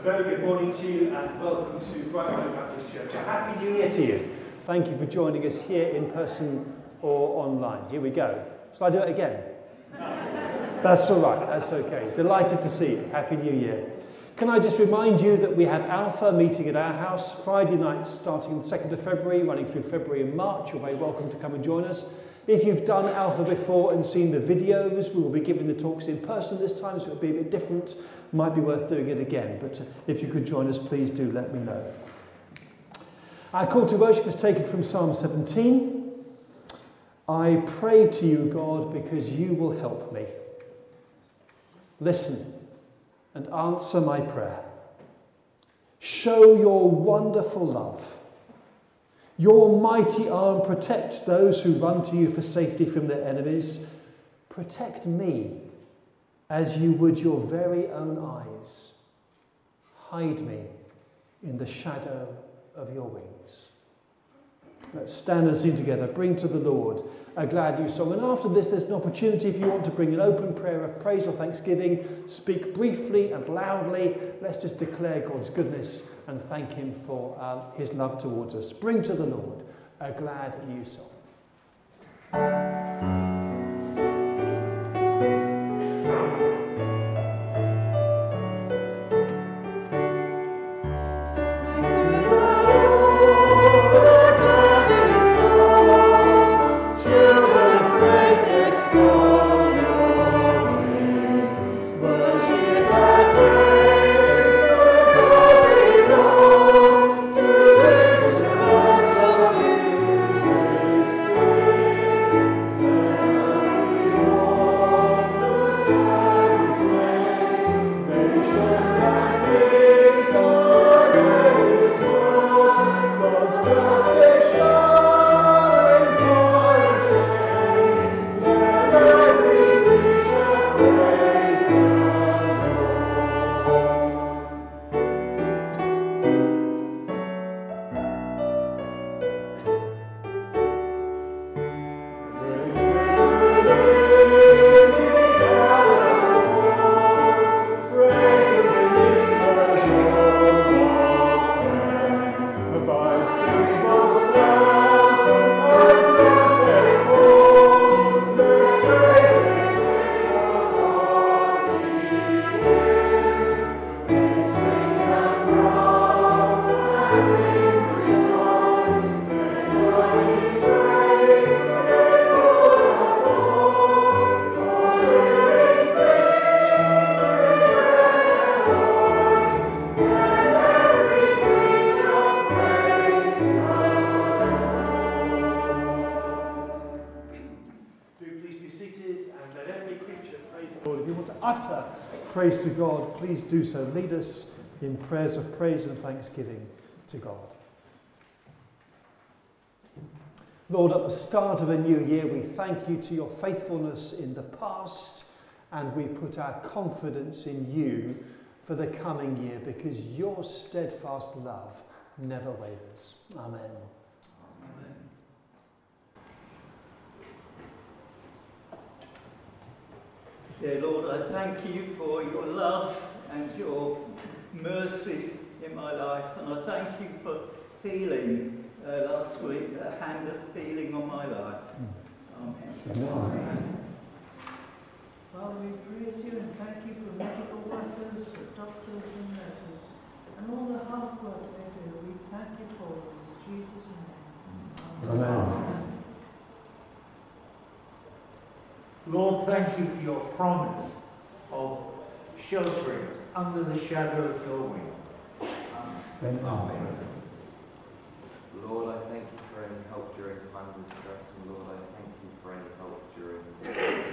A very good morning to you and welcome to Brighton Baptist Church. A happy new year to you. Thank you for joining us here in person or online. Here we go. Shall I do it again? That's all right, that's okay. Delighted to see you. Happy New Year. Can I just remind you that we have Alpha meeting at our house Friday nights starting the 2nd of February, running through February and March. You're very welcome to come and join us. If you've done Alpha before and seen the videos, we will be giving the talks in person this time, so it'll be a bit different. Might be worth doing it again, but uh, if you could join us, please do let me know. Our call to worship is taken from Psalm 17. I pray to you, God, because you will help me. Listen and answer my prayer. Show your wonderful love. Your mighty arm protects those who run to you for safety from their enemies. Protect me as you would your very own eyes. Hide me in the shadow of your wings. Let's stand and sing together. Bring to the Lord a glad new song. And after this, there's an opportunity if you want to bring an open prayer of praise or thanksgiving, speak briefly and loudly. Let's just declare God's goodness and thank Him for um, His love towards us. Bring to the Lord a glad new song. Praise to God, please do so. Lead us in prayers of praise and thanksgiving to God. Lord, at the start of a new year, we thank you to your faithfulness in the past, and we put our confidence in you for the coming year because your steadfast love never wavers. Amen. Dear Lord, I thank you for your love and your mercy in my life. And I thank you for healing uh, last week, a hand of healing on my life. Amen. Amen. Father, we praise you and thank you for medical workers, for doctors and nurses, and all the hard work they do. We thank you for it in Jesus' name. Amen. Amen. Lord, thank you for your promise of sheltering us under the shadow of your wing. Amen. Amen. Lord, I thank you for any help during times of stress, and Lord, I thank you for any help during the time.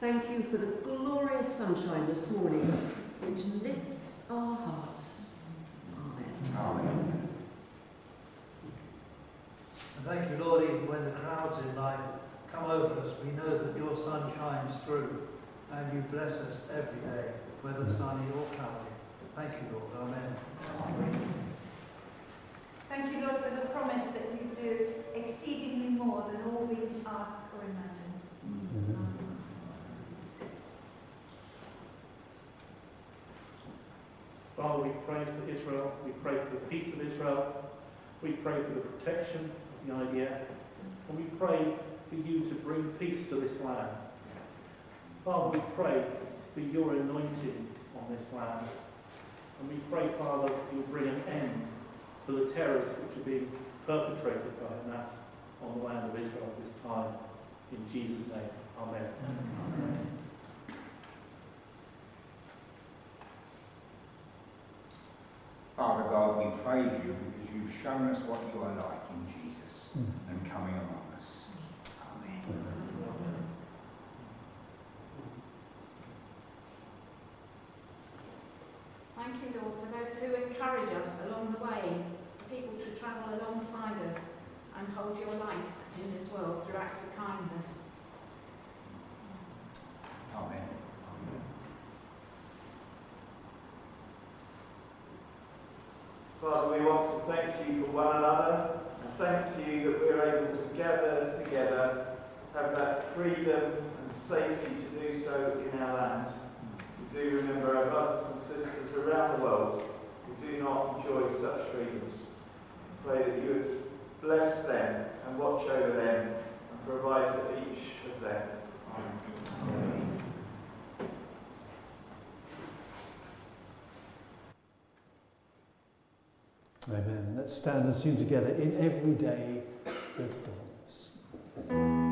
Thank you for the glorious sunshine this morning, which lifts our hearts. Amen. Amen. Thank you, Lord, even when the crowds in life come over us, we know that your sun shines through and you bless us every day, whether sunny or cloudy. Thank you, Lord. Amen. Amen. Thank you, Lord, for the promise that you do exceedingly more than all we ask or imagine. Father, we pray for Israel. We pray for the peace of Israel. We pray for the protection the idea. And we pray for you to bring peace to this land. Father, we pray for your anointing on this land. And we pray, Father, that you'll bring an end to the terrors which are being perpetrated by Hamas on the land of Israel at this time. In Jesus' name, Amen. Father God, we praise you because you've shown us what you are like in Jesus and coming among us. Amen. Thank you, Lord, for those who encourage us along the way, for people to travel alongside us and hold your light in this world through acts of kindness. Amen. Father, we want to thank you for one another and thank you that we're able to gather together, have that freedom and safety to do so in our land. We do remember our brothers and sisters around the world who do not enjoy such freedoms. Pray that you would bless them and watch over them and provide for each of them. Amen. Amen. Let's stand and sing together in every day that dawns.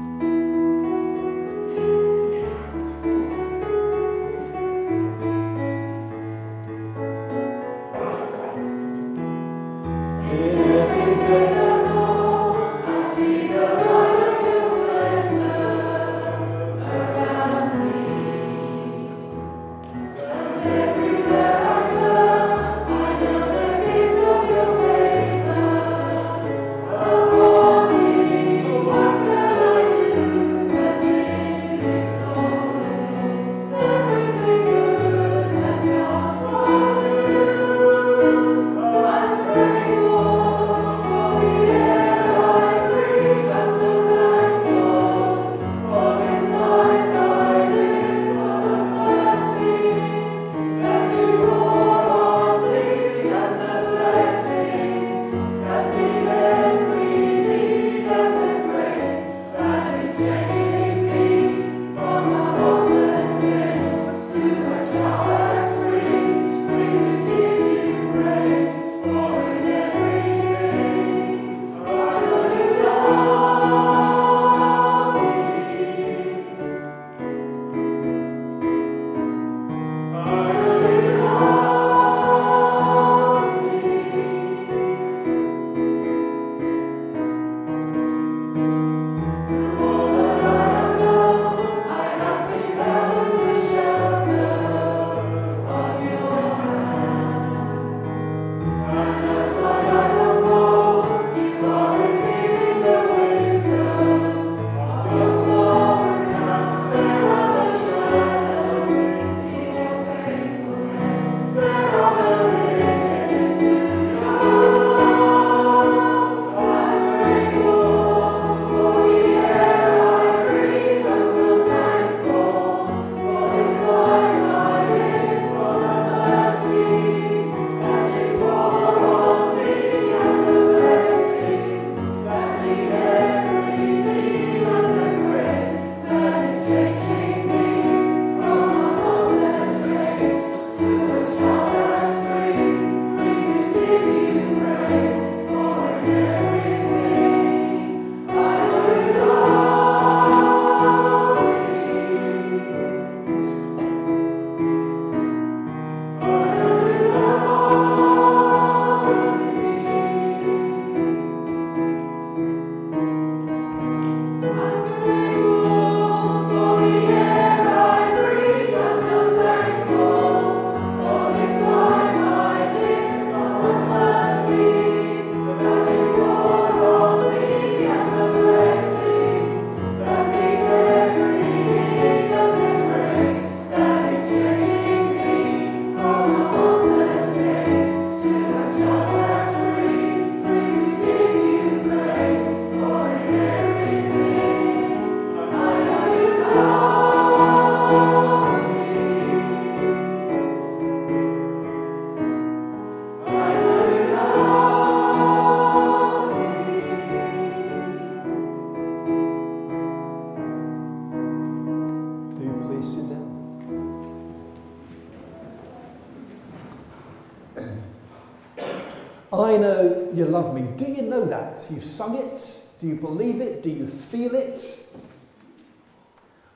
Believe it? Do you feel it?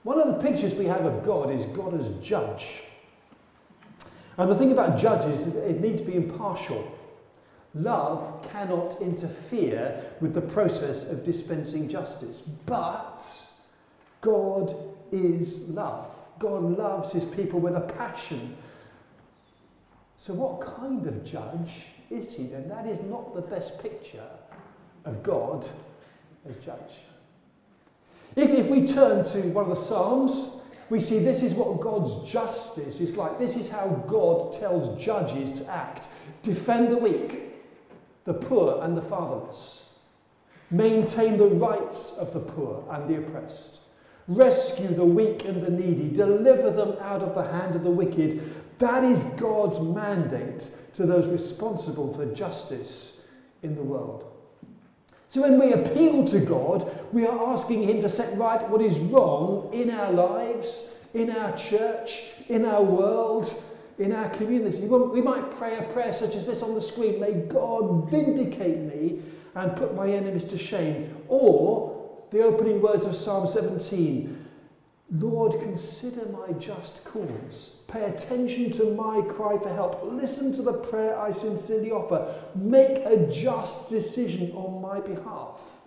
One of the pictures we have of God is God as judge. And the thing about judges is that it needs to be impartial. Love cannot interfere with the process of dispensing justice. But God is love. God loves his people with a passion. So, what kind of judge is he then? That is not the best picture of God as judge. If, if we turn to one of the Psalms, we see this is what God's justice is like. This is how God tells judges to act defend the weak, the poor, and the fatherless, maintain the rights of the poor and the oppressed, rescue the weak and the needy, deliver them out of the hand of the wicked. That is God's mandate to those responsible for justice in the world. So when we appeal to God, we are asking Him to set right what is wrong in our lives, in our church, in our world, in our community. We might pray a prayer such as this on the screen May God vindicate me and put my enemies to shame. Or the opening words of Psalm 17 Lord, consider my just cause. Pay attention to my cry for help. Listen to the prayer I sincerely offer. Make a just decision on my behalf.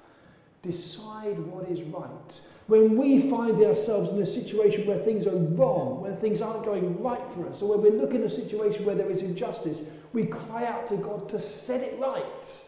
Decide what is right. When we find ourselves in a situation where things are wrong, when things aren't going right for us, or when we look in a situation where there is injustice, we cry out to God to set it right.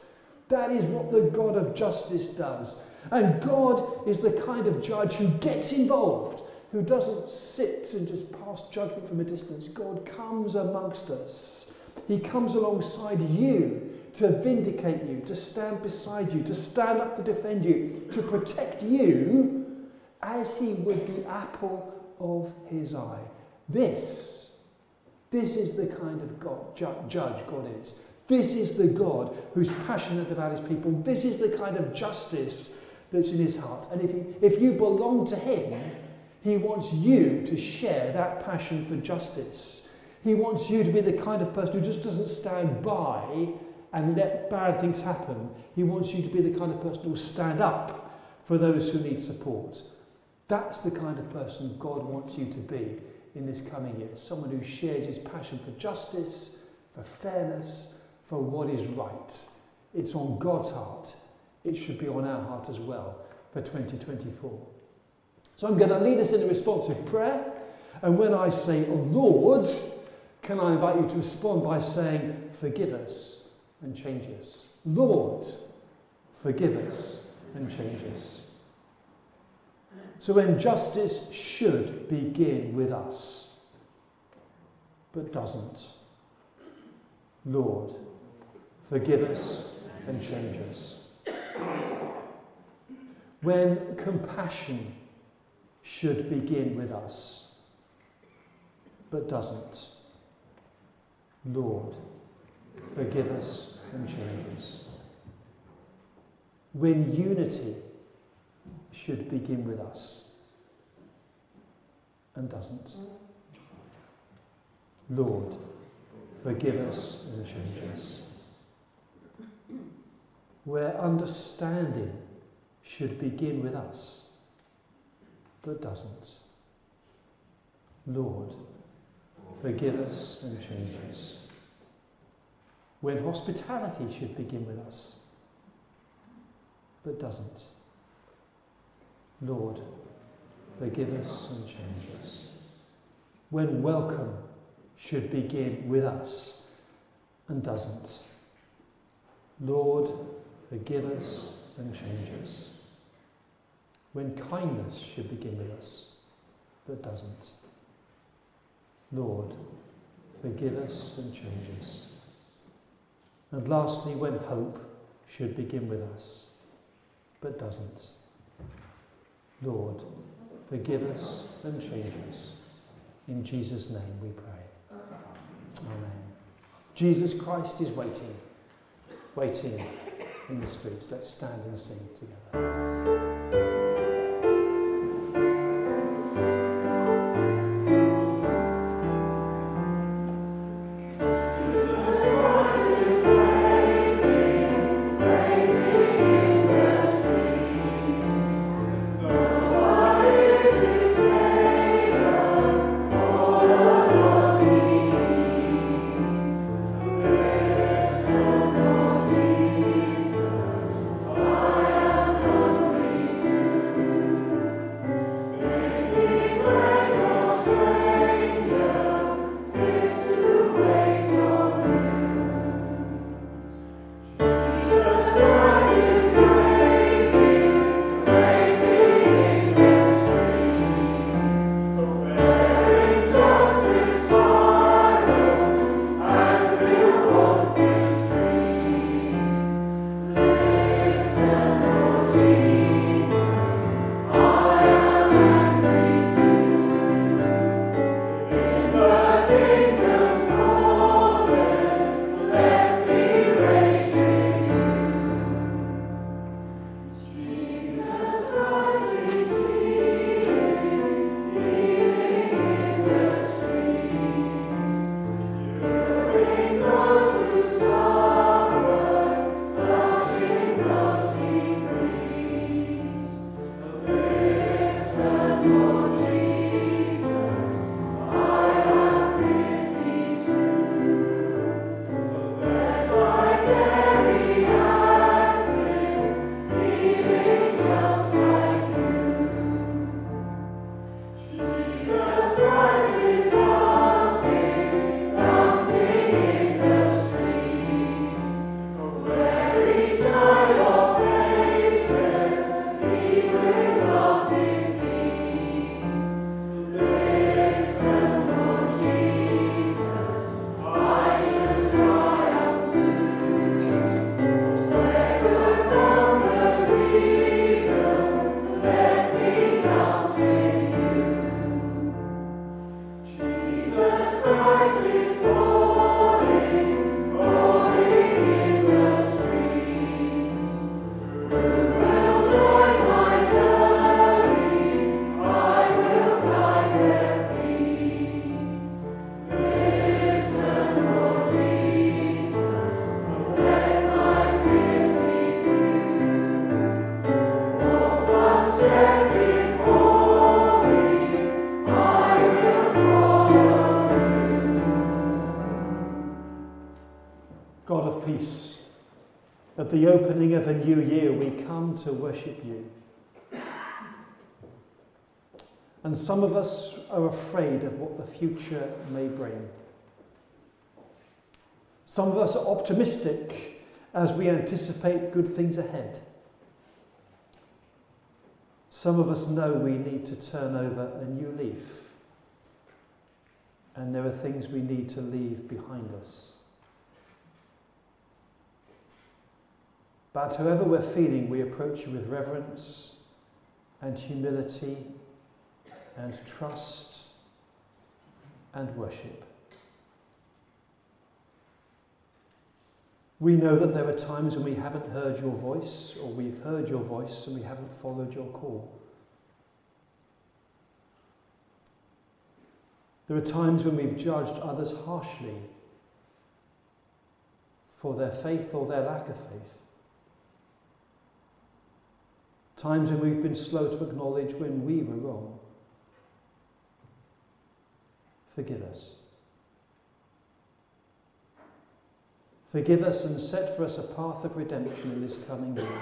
That is what the God of justice does. And God is the kind of judge who gets involved, who doesn't sit and just pass judgment from a distance. God comes amongst us. He comes alongside you to vindicate you, to stand beside you, to stand up to defend you, to protect you as he would the apple of his eye. This, this is the kind of God, judge God is. This is the God who's passionate about his people. This is the kind of justice that's in his heart. And if, he, if you belong to him, he wants you to share that passion for justice. He wants you to be the kind of person who just doesn't stand by and let bad things happen. He wants you to be the kind of person who will stand up for those who need support. That's the kind of person God wants you to be in this coming year. Someone who shares his passion for justice, for fairness, for what is right. It's on God's heart. It should be on our heart as well for 2024. So I'm going to lead us in a responsive prayer. And when I say, Lord, can I invite you to respond by saying, Forgive us and change us? Lord, forgive us and change us. So when justice should begin with us, but doesn't, Lord, forgive us and change us. When compassion should begin with us, but doesn't, Lord, forgive us and change us. When unity should begin with us and doesn't, Lord, forgive us and change us. Where understanding should begin with us, but doesn't. Lord, forgive us and change us. When hospitality should begin with us, but doesn't. Lord, forgive us and change us. When welcome should begin with us and doesn't. Lord, forgive us and change us. When kindness should begin with us, but doesn't. Lord, forgive us and change us. And lastly, when hope should begin with us, but doesn't. Lord, forgive us and change us. In Jesus' name we pray. Amen. Jesus Christ is waiting, waiting in the streets. Let's stand and sing together. The opening of a new year, we come to worship you. And some of us are afraid of what the future may bring. Some of us are optimistic as we anticipate good things ahead. Some of us know we need to turn over a new leaf, and there are things we need to leave behind us. But however we're feeling, we approach you with reverence and humility and trust and worship. We know that there are times when we haven't heard your voice, or we've heard your voice and we haven't followed your call. There are times when we've judged others harshly for their faith or their lack of faith. Times when we've been slow to acknowledge when we were wrong. Forgive us. Forgive us and set for us a path of redemption in this coming year,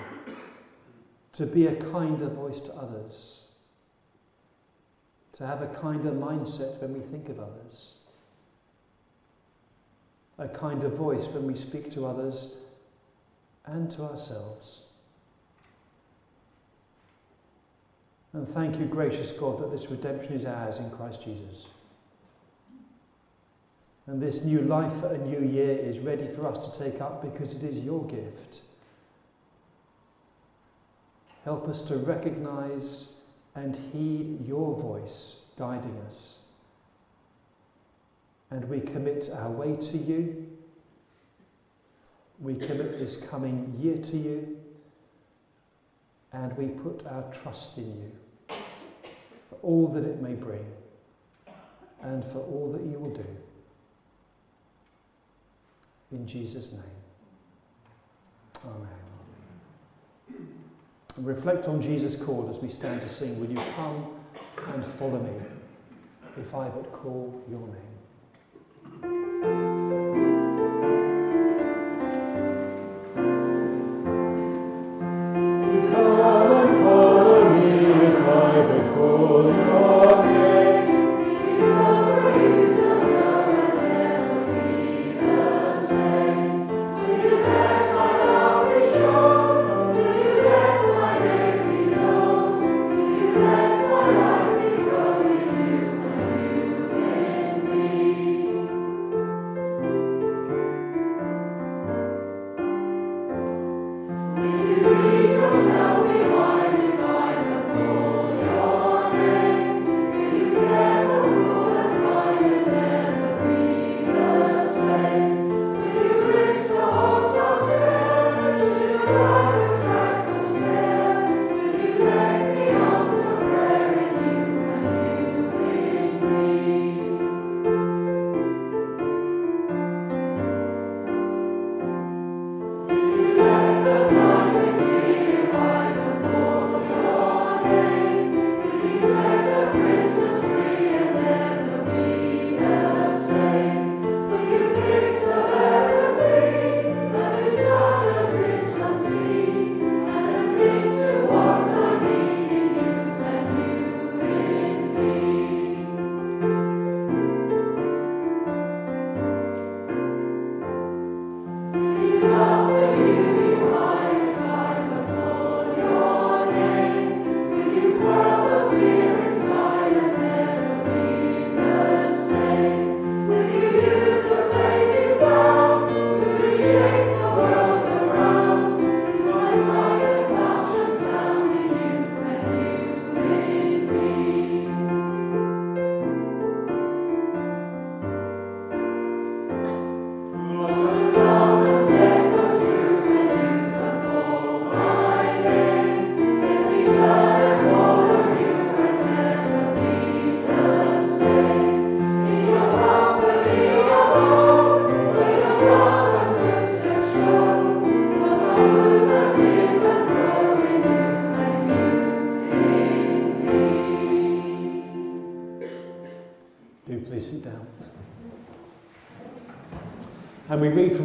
to be a kinder voice to others, to have a kinder mindset when we think of others, a kinder voice when we speak to others and to ourselves. And thank you, gracious God, that this redemption is ours in Christ Jesus. And this new life a new year is ready for us to take up because it is your gift. Help us to recognize and heed your voice guiding us. And we commit our way to you. We commit this coming year to you. And we put our trust in you for all that it may bring and for all that you will do. In Jesus' name. Amen. And reflect on Jesus' call as we stand to sing. Will you come and follow me if I but call your name?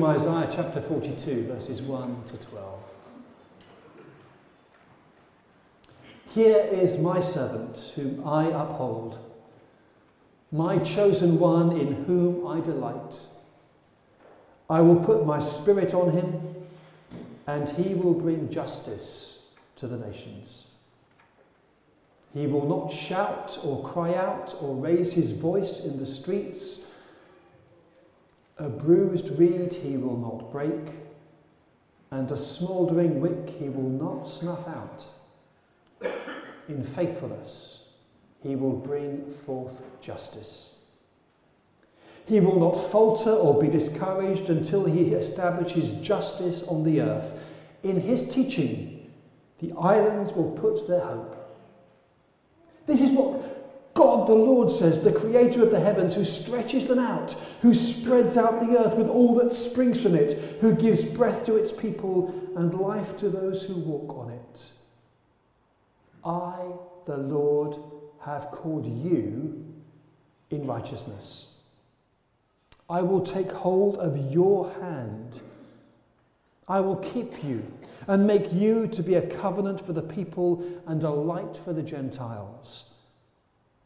From Isaiah chapter 42, verses 1 to 12. Here is my servant, whom I uphold, my chosen one, in whom I delight. I will put my spirit on him, and he will bring justice to the nations. He will not shout or cry out or raise his voice in the streets. A bruised reed he will not break, and a smouldering wick he will not snuff out. In faithfulness he will bring forth justice. He will not falter or be discouraged until he establishes justice on the earth. In his teaching, the islands will put their hope. This is what God the Lord says, the creator of the heavens, who stretches them out, who spreads out the earth with all that springs from it, who gives breath to its people and life to those who walk on it. I, the Lord, have called you in righteousness. I will take hold of your hand. I will keep you and make you to be a covenant for the people and a light for the Gentiles,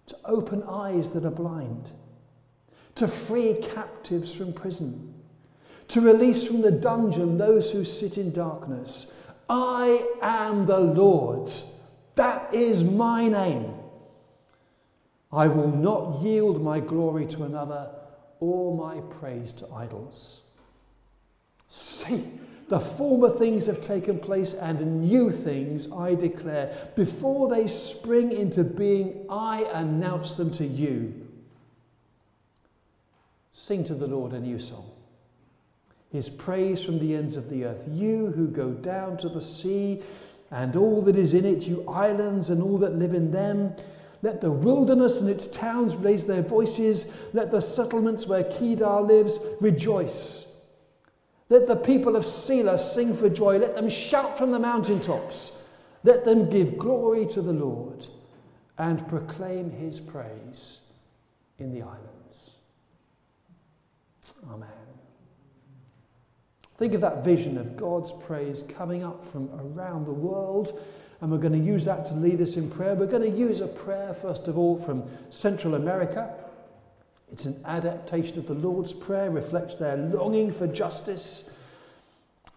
to open eyes that are blind, to free captives from prison, to release from the dungeon those who sit in darkness. I am the Lord. That is my name. I will not yield my glory to another or my praise to idols. See, the former things have taken place, and new things I declare. Before they spring into being, I announce them to you. Sing to the Lord a new song. His praise from the ends of the earth. You who go down to the sea and all that is in it, you islands and all that live in them. Let the wilderness and its towns raise their voices. Let the settlements where Kedar lives rejoice. Let the people of Sela sing for joy. Let them shout from the mountaintops. Let them give glory to the Lord and proclaim his praise in the islands. Amen. Think of that vision of God's praise coming up from around the world. And we're going to use that to lead us in prayer. We're going to use a prayer, first of all, from Central America. It's an adaptation of the Lord's Prayer, reflects their longing for justice.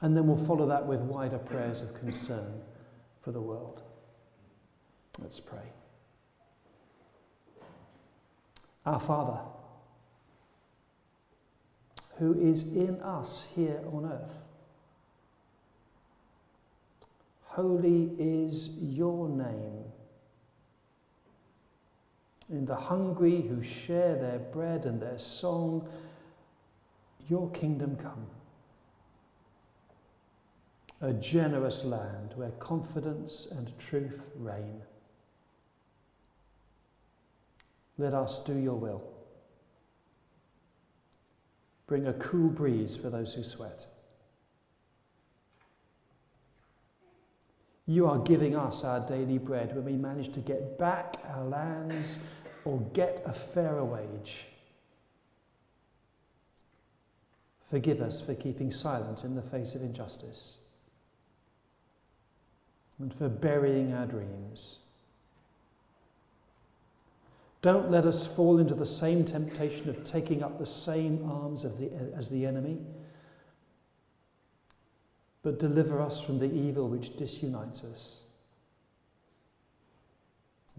And then we'll follow that with wider prayers of concern for the world. Let's pray. Our Father, who is in us here on earth. Holy is your name. In the hungry who share their bread and their song, your kingdom come. A generous land where confidence and truth reign. Let us do your will. Bring a cool breeze for those who sweat. You are giving us our daily bread when we manage to get back our lands or get a fairer wage. Forgive us for keeping silent in the face of injustice and for burying our dreams. Don't let us fall into the same temptation of taking up the same arms the, as the enemy, but deliver us from the evil which disunites us.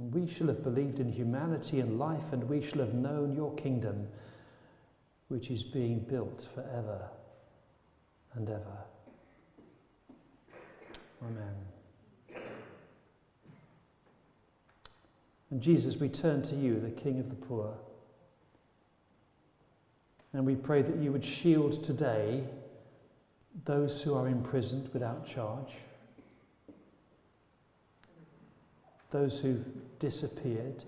We shall have believed in humanity and life, and we shall have known your kingdom, which is being built forever and ever. Amen. And Jesus, we turn to you, the King of the poor. And we pray that you would shield today those who are imprisoned without charge, those who've disappeared.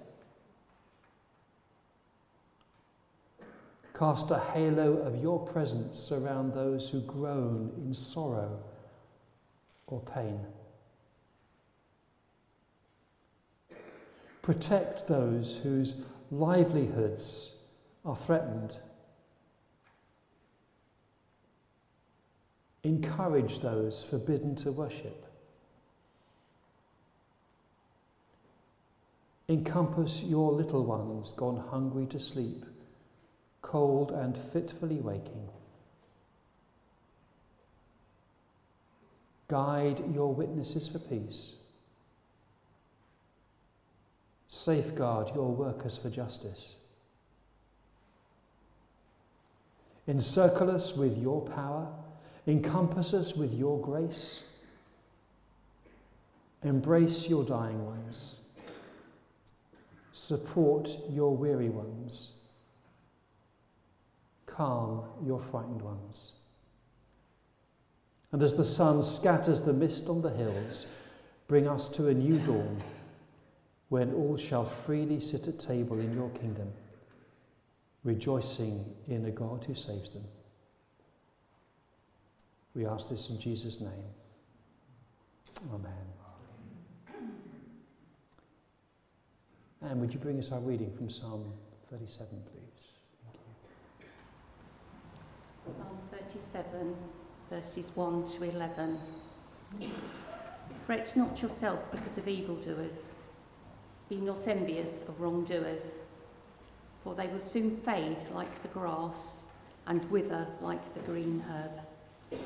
Cast a halo of your presence around those who groan in sorrow or pain. Protect those whose livelihoods are threatened. Encourage those forbidden to worship. Encompass your little ones gone hungry to sleep, cold and fitfully waking. Guide your witnesses for peace. Safeguard your workers for justice. Encircle us with your power, encompass us with your grace. Embrace your dying ones. Support your weary ones. Calm your frightened ones. And as the sun scatters the mist on the hills, bring us to a new dawn when all shall freely sit at table in your kingdom rejoicing in a God who saves them. We ask this in Jesus' name. Amen. And would you bring us our reading from Psalm 37, please? Psalm 37, verses 1 to 11. Fret not yourself because of evildoers. Be not envious of wrongdoers for they will soon fade like the grass and wither like the green herb.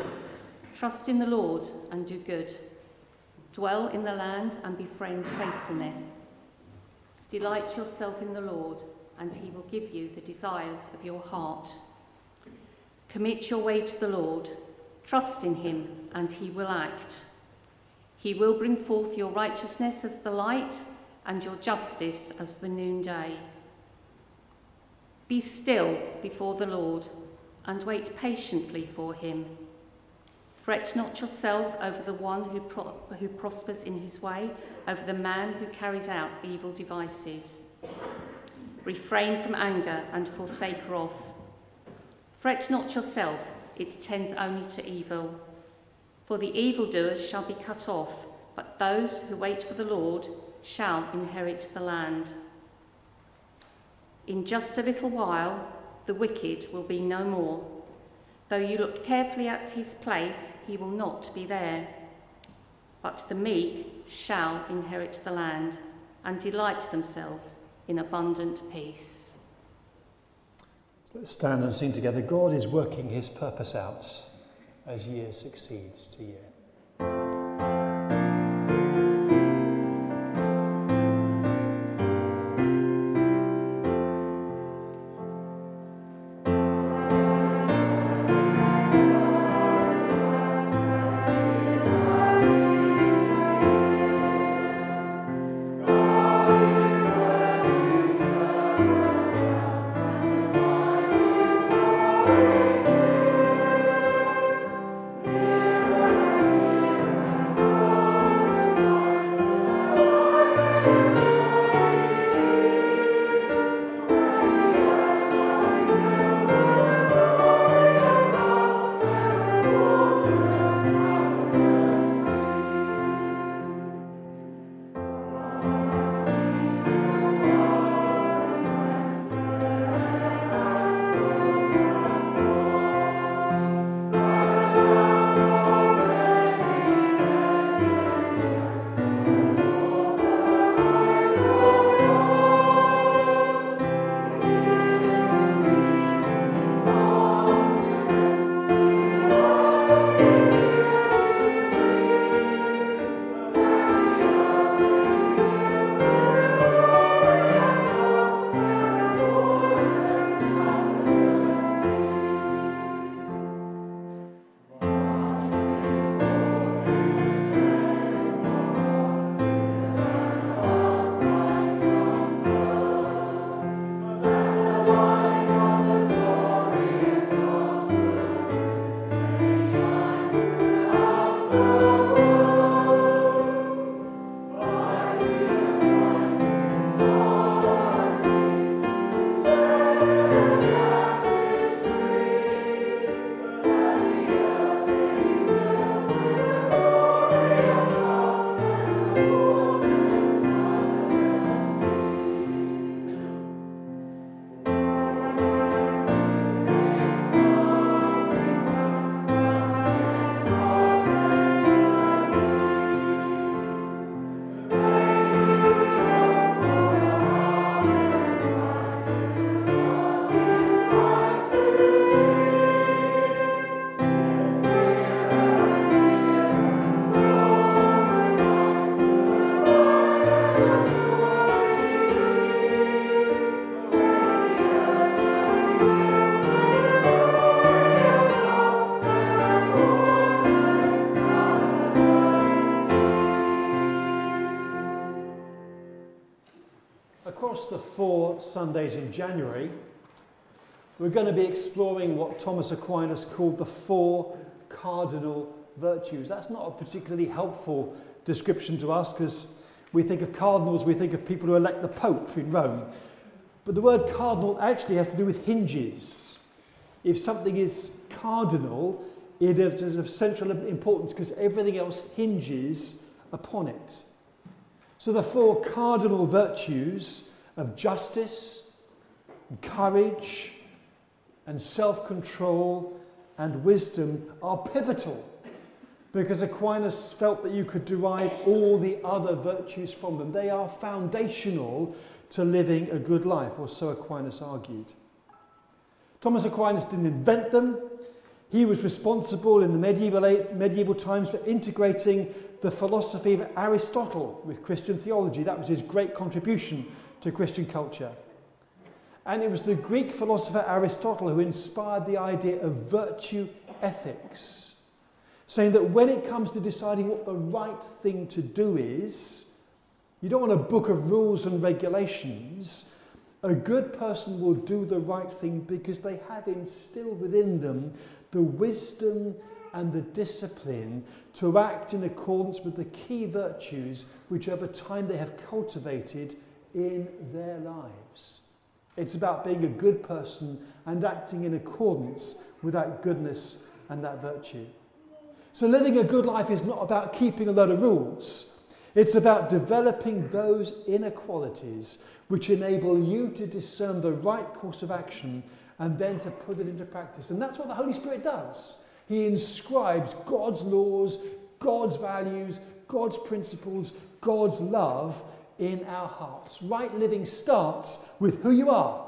Trust in the Lord and do good. Dwell in the land and befriend faithfulness. Delight yourself in the Lord, and he will give you the desires of your heart. Commit your way to the Lord. Trust in him, and he will act. He will bring forth your righteousness as the light, and your justice as the noonday. Be still before the Lord and wait patiently for him. Fret not yourself over the one who, pro- who prospers in his way, over the man who carries out evil devices. Refrain from anger and forsake wrath. Fret not yourself, it tends only to evil. For the evildoers shall be cut off, but those who wait for the Lord shall inherit the land. In just a little while, the wicked will be no more. Though you look carefully at his place, he will not be there. But the meek shall inherit the land and delight themselves in abundant peace. let's stand and sing together. God is working his purpose out as year succeeds to year. Sundays in January, we're going to be exploring what Thomas Aquinas called the four cardinal virtues. That's not a particularly helpful description to us because we think of cardinals, we think of people who elect the Pope in Rome. But the word cardinal actually has to do with hinges. If something is cardinal, it is of central importance because everything else hinges upon it. So the four cardinal virtues of justice, and courage, and self control and wisdom are pivotal because Aquinas felt that you could derive all the other virtues from them. They are foundational to living a good life, or so Aquinas argued. Thomas Aquinas didn't invent them. He was responsible in the medieval, medieval times for integrating the philosophy of Aristotle with Christian theology. That was his great contribution to Christian culture. And it was the Greek philosopher Aristotle who inspired the idea of virtue ethics, saying that when it comes to deciding what the right thing to do is, you don't want a book of rules and regulations. A good person will do the right thing because they have instilled within them the wisdom and the discipline to act in accordance with the key virtues which over time they have cultivated in their lives. It's about being a good person and acting in accordance with that goodness and that virtue. So, living a good life is not about keeping a lot of rules. It's about developing those inequalities which enable you to discern the right course of action and then to put it into practice. And that's what the Holy Spirit does. He inscribes God's laws, God's values, God's principles, God's love in our hearts. Right living starts with who you are.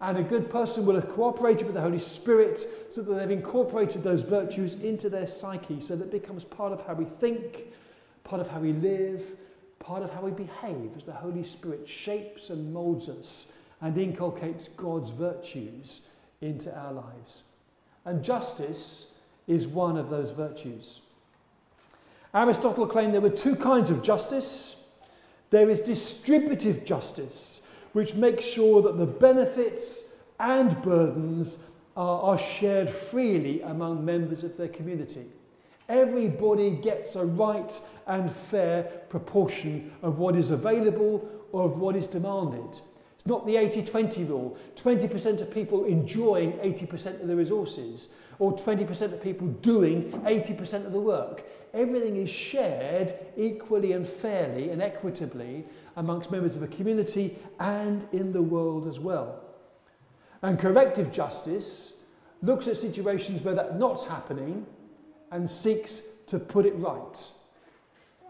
And a good person will have cooperated with the Holy Spirit so that they've incorporated those virtues into their psyche so that becomes part of how we think, part of how we live, part of how we behave as the Holy Spirit shapes and molds us and inculcates God's virtues into our lives. And justice is one of those virtues. Aristotle claimed there were two kinds of justice there is distributive justice, which makes sure that the benefits and burdens are, are shared freely among members of their community. Everybody gets a right and fair proportion of what is available or of what is demanded. It's not the 80 20 rule 20% of people enjoying 80% of the resources, or 20% of people doing 80% of the work. Everything is shared equally and fairly and equitably amongst members of a community and in the world as well. And corrective justice looks at situations where that's not happening and seeks to put it right.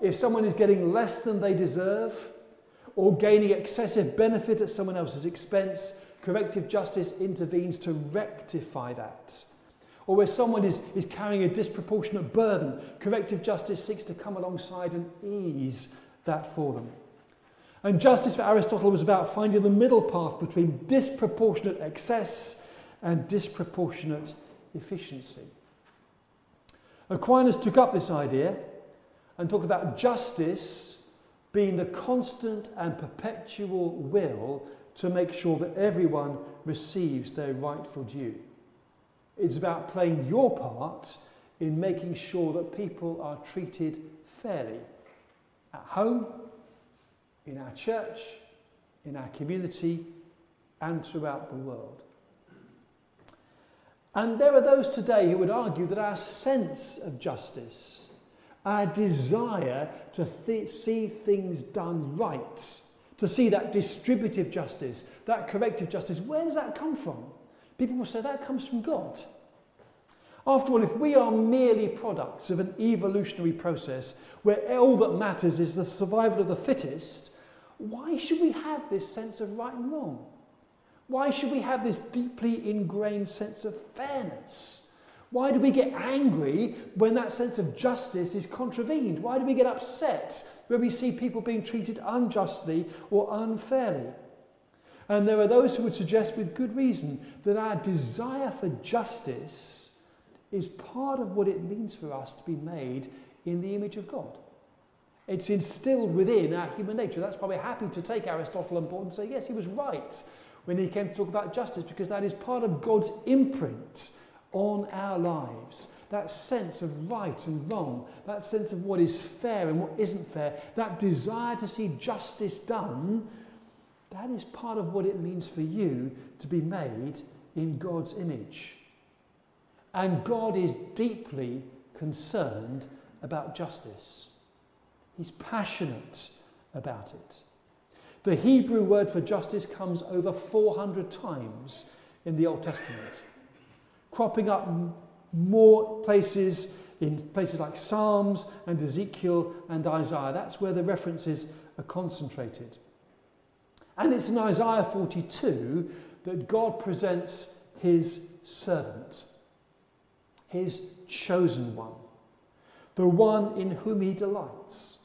If someone is getting less than they deserve or gaining excessive benefit at someone else's expense, corrective justice intervenes to rectify that or where someone is, is carrying a disproportionate burden, corrective justice seeks to come alongside and ease that for them. And justice for Aristotle was about finding the middle path between disproportionate excess and disproportionate efficiency. Aquinas took up this idea and talked about justice being the constant and perpetual will to make sure that everyone receives their rightful due. It's about playing your part in making sure that people are treated fairly at home, in our church, in our community, and throughout the world. And there are those today who would argue that our sense of justice, our desire to th- see things done right, to see that distributive justice, that corrective justice, where does that come from? People will say that comes from God. After all, if we are merely products of an evolutionary process where all that matters is the survival of the fittest, why should we have this sense of right and wrong? Why should we have this deeply ingrained sense of fairness? Why do we get angry when that sense of justice is contravened? Why do we get upset when we see people being treated unjustly or unfairly? And there are those who would suggest, with good reason, that our desire for justice is part of what it means for us to be made in the image of God. It's instilled within our human nature. That's why we're happy to take Aristotle on board and say, yes, he was right when he came to talk about justice, because that is part of God's imprint on our lives. That sense of right and wrong, that sense of what is fair and what isn't fair, that desire to see justice done, that is part of what it means for you to be made in God's image. And God is deeply concerned about justice. He's passionate about it. The Hebrew word for justice comes over 400 times in the Old Testament, cropping up more places in places like Psalms and Ezekiel and Isaiah. That's where the references are concentrated. And it's in Isaiah 42 that God presents his servant, his chosen one, the one in whom he delights,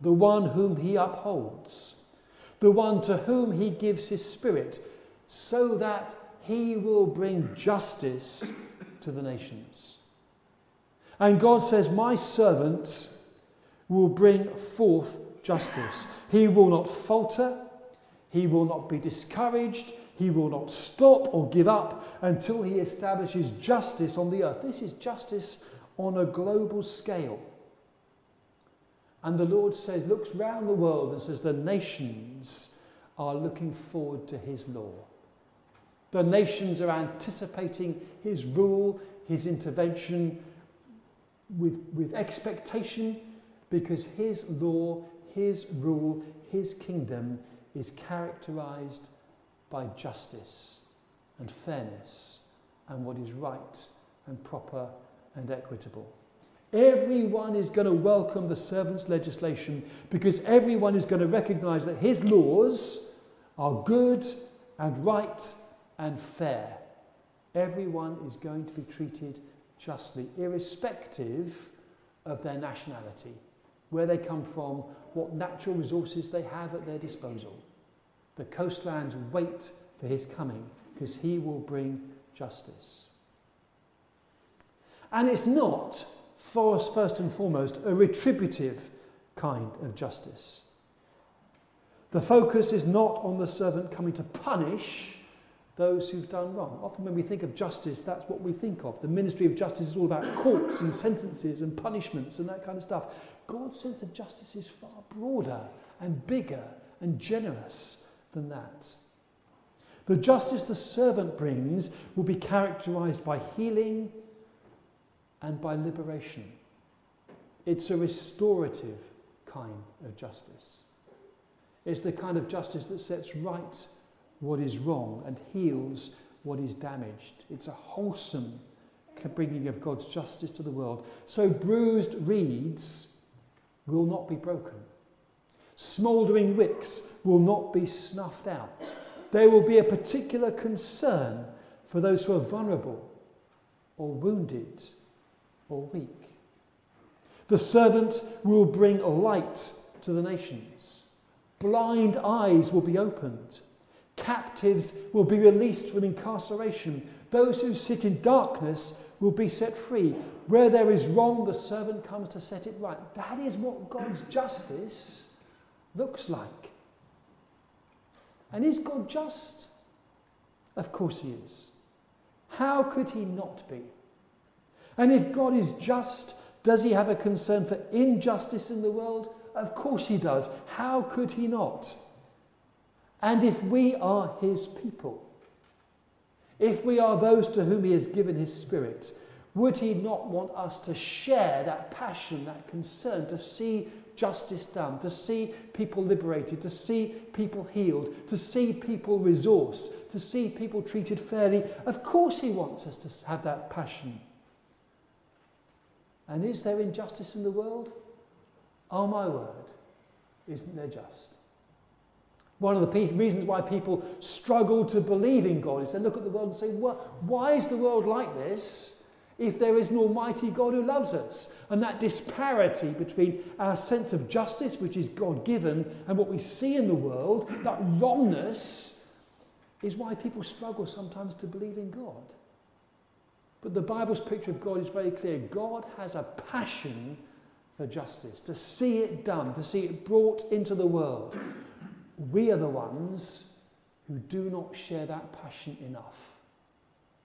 the one whom he upholds, the one to whom he gives his spirit, so that he will bring justice to the nations. And God says, My servant will bring forth justice. He will not falter, he will not be discouraged, he will not stop or give up until he establishes justice on the earth. This is justice on a global scale. And the Lord says, looks round the world and says, the nations are looking forward to his law. The nations are anticipating his rule, his intervention with, with expectation because his law, his rule, his kingdom is characterized by justice and fairness and what is right and proper and equitable. Everyone is going to welcome the servant's legislation because everyone is going to recognize that his laws are good and right and fair. Everyone is going to be treated justly, irrespective of their nationality, where they come from, what natural resources they have at their disposal. The coastlands wait for his coming because he will bring justice. And it's not, for us first and foremost, a retributive kind of justice. The focus is not on the servant coming to punish those who've done wrong. Often, when we think of justice, that's what we think of. The ministry of justice is all about courts and sentences and punishments and that kind of stuff. God's sense of justice is far broader and bigger and generous than that. The justice the servant brings will be characterized by healing and by liberation. It's a restorative kind of justice. It's the kind of justice that sets right what is wrong and heals what is damaged. It's a wholesome bringing of God's justice to the world. So bruised reeds will not be broken. Smouldering wicks will not be snuffed out. There will be a particular concern for those who are vulnerable or wounded or weak. The servant will bring light to the nations. Blind eyes will be opened. Captives will be released from incarceration. Those who sit in darkness will be set free. Where there is wrong, the servant comes to set it right. That is what God's justice looks like. And is God just? Of course he is. How could he not be? And if God is just, does he have a concern for injustice in the world? Of course he does. How could he not? And if we are his people, if we are those to whom he has given his spirit, would he not want us to share that passion, that concern, to see justice done, to see people liberated, to see people healed, to see people resourced, to see people treated fairly? Of course, he wants us to have that passion. And is there injustice in the world? Oh, my word, isn't there just? One of the reasons why people struggle to believe in God is they look at the world and say, well, why is the world like this if there is an almighty God who loves us? And that disparity between our sense of justice, which is God given, and what we see in the world, that wrongness, is why people struggle sometimes to believe in God. But the Bible's picture of God is very clear. God has a passion for justice, to see it done, to see it brought into the world, we are the ones who do not share that passion enough.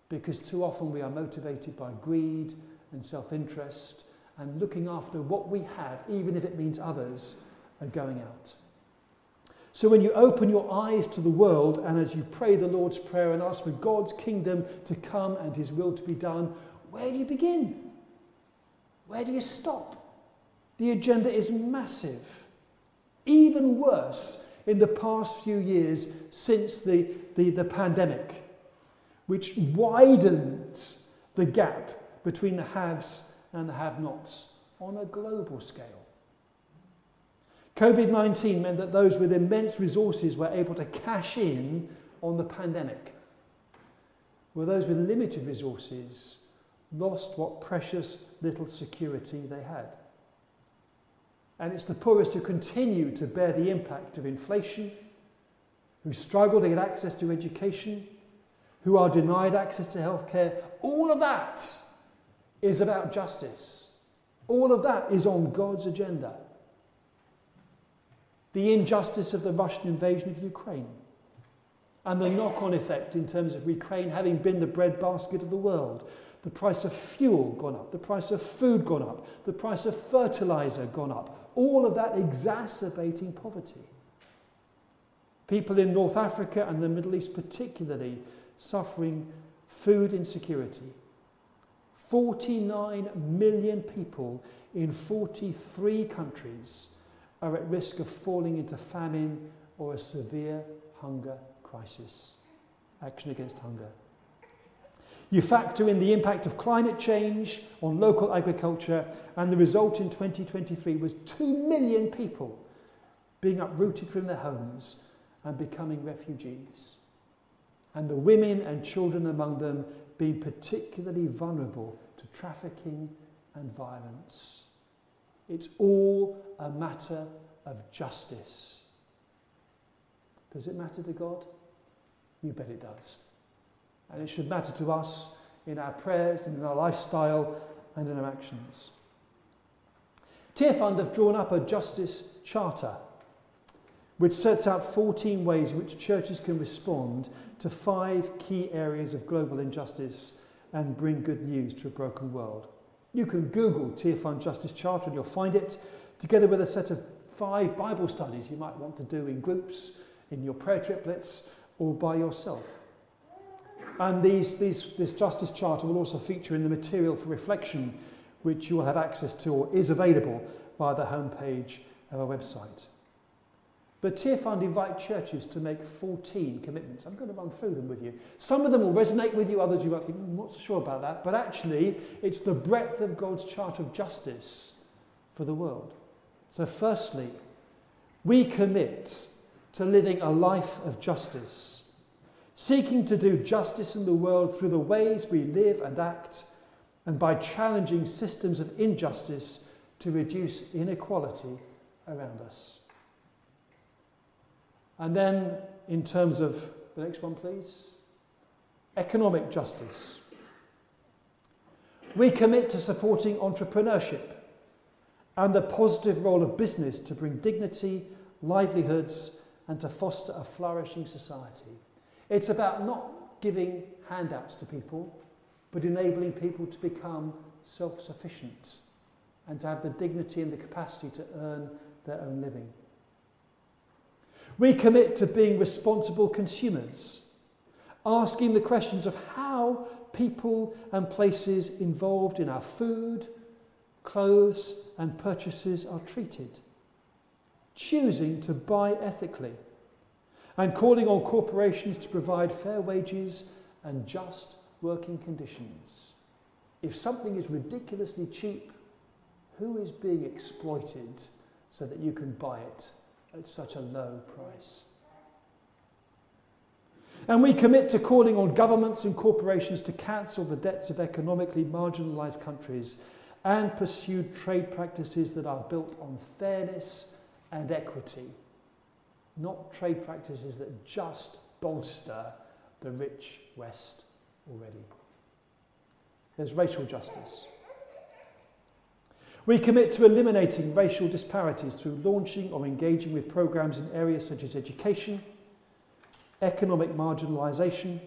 Because too often we are motivated by greed and self interest and looking after what we have, even if it means others are going out. So when you open your eyes to the world and as you pray the Lord's Prayer and ask for God's kingdom to come and his will to be done, where do you begin? Where do you stop? The agenda is massive. Even worse in the past few years since the, the, the pandemic, which widened the gap between the haves and the have nots on a global scale. COVID 19 meant that those with immense resources were able to cash in on the pandemic, while those with limited resources lost what precious little security they had. And it's the poorest who continue to bear the impact of inflation, who struggle to get access to education, who are denied access to healthcare. All of that is about justice. All of that is on God's agenda. The injustice of the Russian invasion of Ukraine and the knock on effect in terms of Ukraine having been the breadbasket of the world. The price of fuel gone up, the price of food gone up, the price of fertilizer gone up. All of that exacerbating poverty. People in North Africa and the Middle East, particularly, suffering food insecurity. 49 million people in 43 countries are at risk of falling into famine or a severe hunger crisis. Action against hunger. You factor in the impact of climate change on local agriculture, and the result in 2023 was 2 million people being uprooted from their homes and becoming refugees. And the women and children among them being particularly vulnerable to trafficking and violence. It's all a matter of justice. Does it matter to God? You bet it does. And it should matter to us in our prayers and in our lifestyle and in our actions. Tearfund have drawn up a justice charter which sets out 14 ways in which churches can respond to five key areas of global injustice and bring good news to a broken world. You can Google Tearfund Justice Charter and you'll find it, together with a set of five Bible studies you might want to do in groups, in your prayer triplets, or by yourself. And these, these, this Justice Charter will also feature in the material for reflection, which you will have access to or is available via the homepage of our website. But Tearfund invite churches to make 14 commitments. I'm going to run through them with you. Some of them will resonate with you, others you might think, I'm not so sure about that. But actually, it's the breadth of God's chart of justice for the world. So, firstly, we commit to living a life of justice, seeking to do justice in the world through the ways we live and act, and by challenging systems of injustice to reduce inequality around us. And then, in terms of the next one, please economic justice. We commit to supporting entrepreneurship and the positive role of business to bring dignity, livelihoods, and to foster a flourishing society. It's about not giving handouts to people, but enabling people to become self sufficient and to have the dignity and the capacity to earn their own living. We commit to being responsible consumers, asking the questions of how people and places involved in our food, clothes, and purchases are treated, choosing to buy ethically, and calling on corporations to provide fair wages and just working conditions. If something is ridiculously cheap, who is being exploited so that you can buy it at such a low price. And we commit to calling on governments and corporations to cancel the debts of economically marginalised countries and pursue trade practices that are built on fairness and equity, not trade practices that just bolster the rich West already. There's racial justice. We commit to eliminating racial disparities through launching or engaging with programs in areas such as education, economic marginalisation,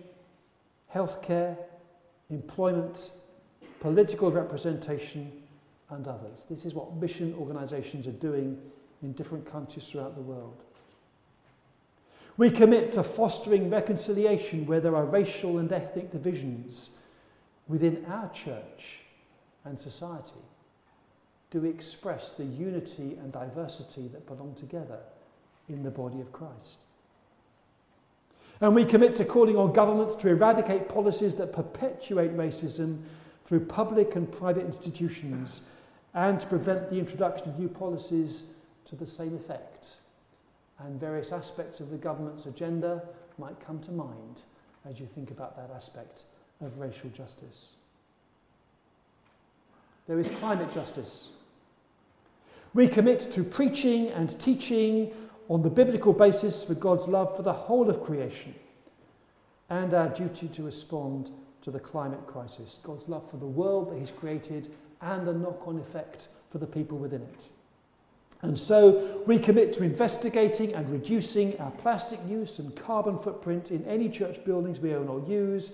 healthcare, employment, political representation, and others. This is what mission organisations are doing in different countries throughout the world. We commit to fostering reconciliation where there are racial and ethnic divisions within our church and society. Do we express the unity and diversity that belong together in the body of Christ? And we commit to calling on governments to eradicate policies that perpetuate racism through public and private institutions and to prevent the introduction of new policies to the same effect. And various aspects of the government's agenda might come to mind as you think about that aspect of racial justice. There is climate justice. We commit to preaching and teaching on the biblical basis for God's love for the whole of creation and our duty to respond to the climate crisis, God's love for the world that He's created and the knock on effect for the people within it. And so we commit to investigating and reducing our plastic use and carbon footprint in any church buildings we own or use,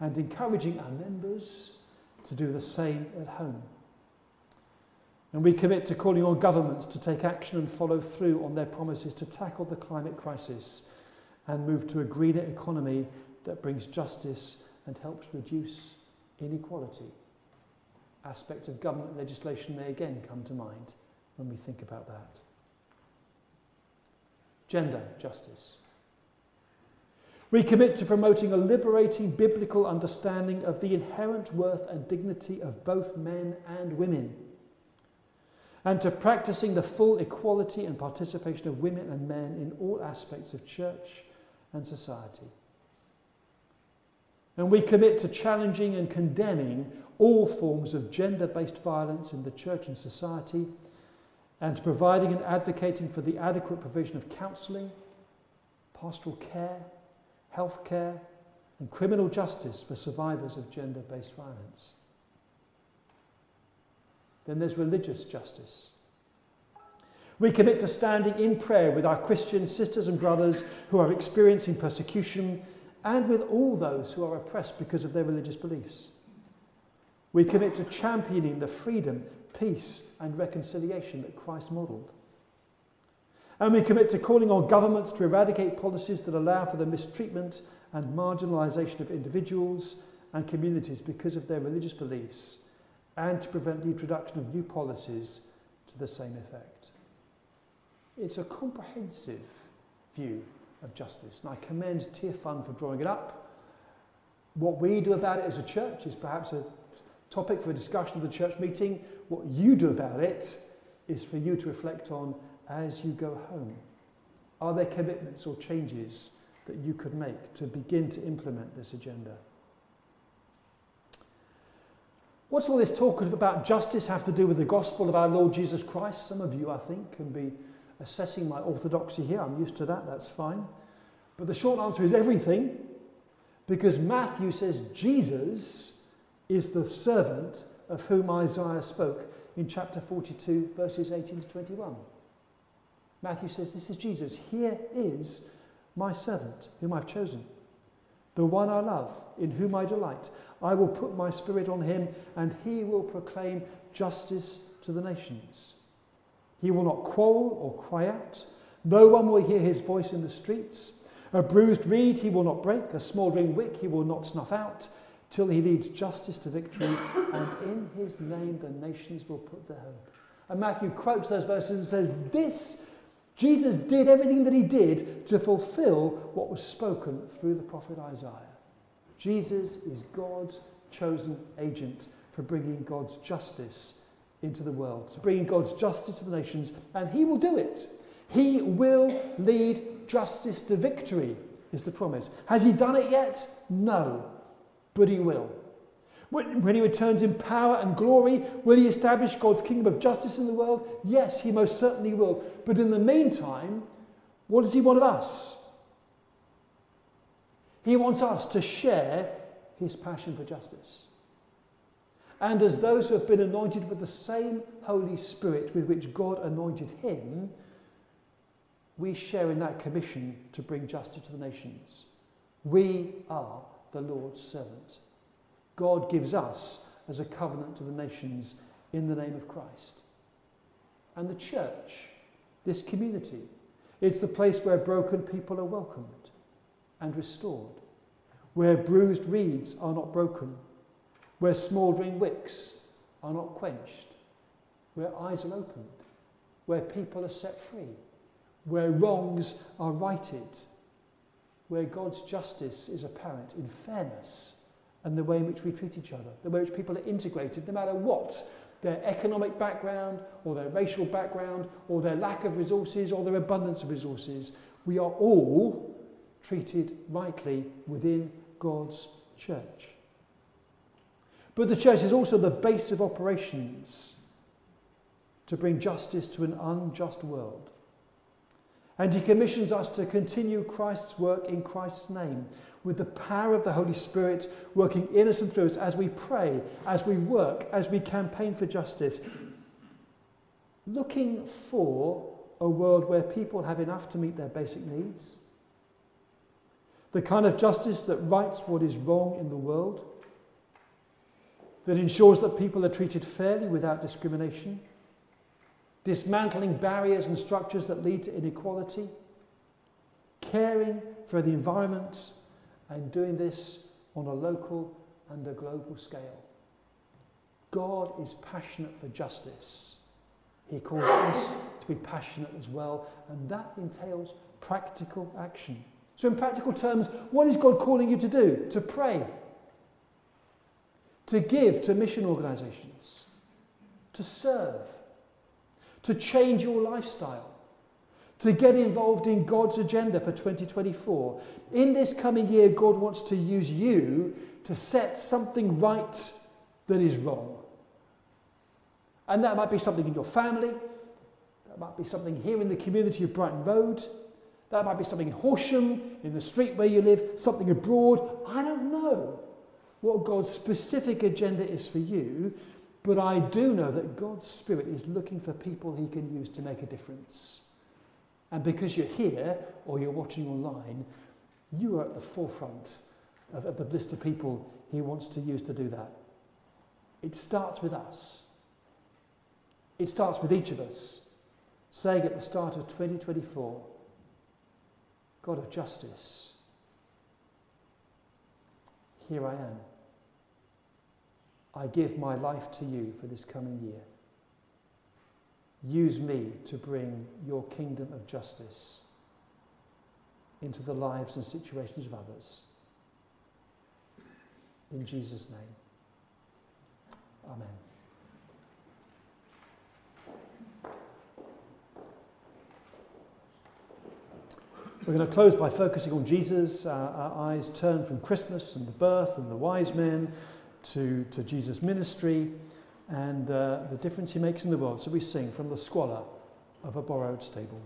and encouraging our members to do the same at home. And we commit to calling on governments to take action and follow through on their promises to tackle the climate crisis and move to a greener economy that brings justice and helps reduce inequality. Aspects of government legislation may again come to mind when we think about that. Gender justice. We commit to promoting a liberating biblical understanding of the inherent worth and dignity of both men and women, and to practicing the full equality and participation of women and men in all aspects of church and society. And we commit to challenging and condemning all forms of gender based violence in the church and society, and to providing and advocating for the adequate provision of counselling, pastoral care, health care, and criminal justice for survivors of gender based violence. Then there's religious justice. We commit to standing in prayer with our Christian sisters and brothers who are experiencing persecution and with all those who are oppressed because of their religious beliefs. We commit to championing the freedom, peace, and reconciliation that Christ modelled. And we commit to calling on governments to eradicate policies that allow for the mistreatment and marginalisation of individuals and communities because of their religious beliefs, and to prevent the introduction of new policies to the same effect. It's a comprehensive view of justice, and I commend Tearfund for drawing it up. What we do about it as a church is perhaps a topic for a discussion of the church meeting. What you do about it is for you to reflect on as you go home? Are there commitments or changes that you could make to begin to implement this agenda? What's all this talk about justice have to do with the gospel of our Lord Jesus Christ? Some of you, I think, can be assessing my orthodoxy here. I'm used to that, that's fine. But the short answer is everything, because Matthew says Jesus is the servant of whom Isaiah spoke in chapter 42, verses 18 to 21. Matthew says, This is Jesus. Here is my servant, whom I've chosen, the one I love, in whom I delight. I will put my spirit on him, and he will proclaim justice to the nations. He will not quarrel or cry out. No one will hear his voice in the streets. A bruised reed he will not break, a smouldering wick he will not snuff out, till he leads justice to victory, and in his name the nations will put their hope. And Matthew quotes those verses and says, This Jesus did everything that he did to fulfill what was spoken through the prophet Isaiah. Jesus is God's chosen agent for bringing God's justice into the world, to bringing God's justice to the nations, and he will do it. He will lead justice to victory, is the promise. Has he done it yet? No, but he will. When he returns in power and glory, will he establish God's kingdom of justice in the world? Yes, he most certainly will. But in the meantime, what does he want of us? He wants us to share his passion for justice. And as those who have been anointed with the same Holy Spirit with which God anointed him, we share in that commission to bring justice to the nations. We are the Lord's servant. God gives us as a covenant to the nations in the name of Christ. And the church, this community, it's the place where broken people are welcomed and restored, where bruised reeds are not broken, where smouldering wicks are not quenched, where eyes are opened, where people are set free, where wrongs are righted, where God's justice is apparent in fairness and the way in which we treat each other, the way in which people are integrated, no matter what their economic background or their racial background or their lack of resources or their abundance of resources. We are all treated rightly within God's church. But the church is also the base of operations to bring justice to an unjust world. And he commissions us to continue Christ's work in Christ's name with the power of the Holy Spirit working in us and through us as we pray, as we work, as we campaign for justice. Looking for a world where people have enough to meet their basic needs. The kind of justice that rights what is wrong in the world, that ensures that people are treated fairly without discrimination, dismantling barriers and structures that lead to inequality, caring for the environment and doing this on a local and a global scale. God is passionate for justice. He calls us to be passionate as well, and that entails practical action. So, in practical terms, what is God calling you to do? To pray, to give to mission organizations, to serve, to change your lifestyle, to get involved in God's agenda for 2024. In this coming year, God wants to use you to set something right that is wrong. And that might be something in your family, that might be something here in the community of Brighton Road, that might be something in Horsham, in the street where you live, something abroad. I don't know what God's specific agenda is for you, but I do know that God's Spirit is looking for people he can use to make a difference. And because you're here or you're watching online, you are at the forefront of, of the list of people he wants to use to do that. It starts with us. It starts with each of us saying at the start of 2024, God of justice, here I am. I give my life to you for this coming year. Use me to bring your kingdom of justice into the lives and situations of others. In Jesus' name. Amen. We're going to close by focusing on Jesus. Uh, our eyes turn from Christmas and the birth and the wise men to, to Jesus' ministry and uh, the difference he makes in the world. So we sing from the squalor of a borrowed stable.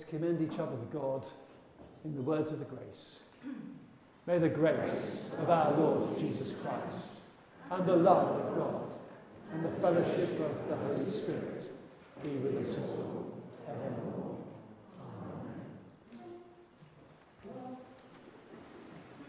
Let's commend each other to God in the words of the grace. May the grace of our Lord Jesus Christ and the love of God and the fellowship of the Holy Spirit be with us all evermore.